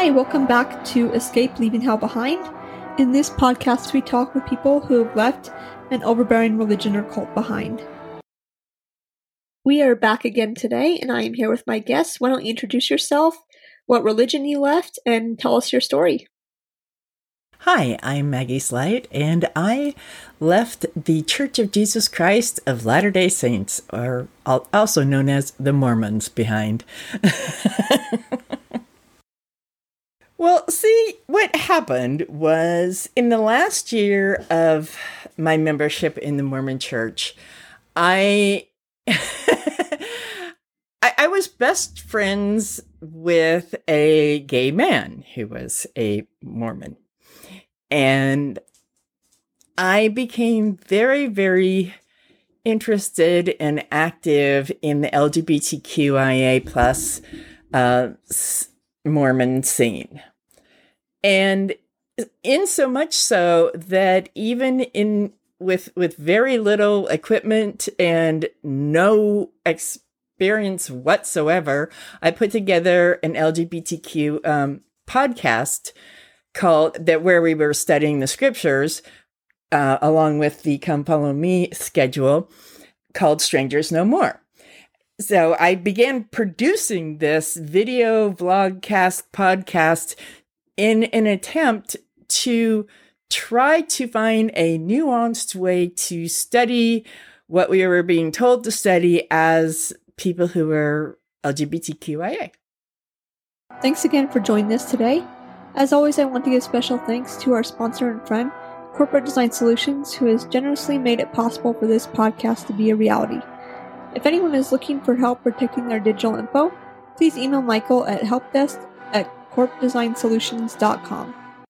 Hi, welcome back to Escape Leaving Hell Behind. In this podcast, we talk with people who have left an overbearing religion or cult behind. We are back again today, and I am here with my guests. Why don't you introduce yourself, what religion you left, and tell us your story? Hi, I'm Maggie Slight, and I left the Church of Jesus Christ of Latter day Saints, or also known as the Mormons, behind. well, see, what happened was in the last year of my membership in the Mormon Church, I. I, I was best friends with a gay man who was a Mormon. And I became very, very interested and active in the LGBTQIA plus uh, Mormon scene. And in so much so that even in with with very little equipment and no experience whatsoever, I put together an LGBTQ um, podcast called that where we were studying the scriptures uh, along with the come follow me schedule called strangers no more. So i began producing this video vlogcast podcast in an attempt to try to find a nuanced way to study what we were being told to study as people who were lgbtqia thanks again for joining us today as always, I want to give special thanks to our sponsor and friend, Corporate Design Solutions, who has generously made it possible for this podcast to be a reality. If anyone is looking for help protecting their digital info, please email Michael at helpdesk at corpdesignsolutions.com.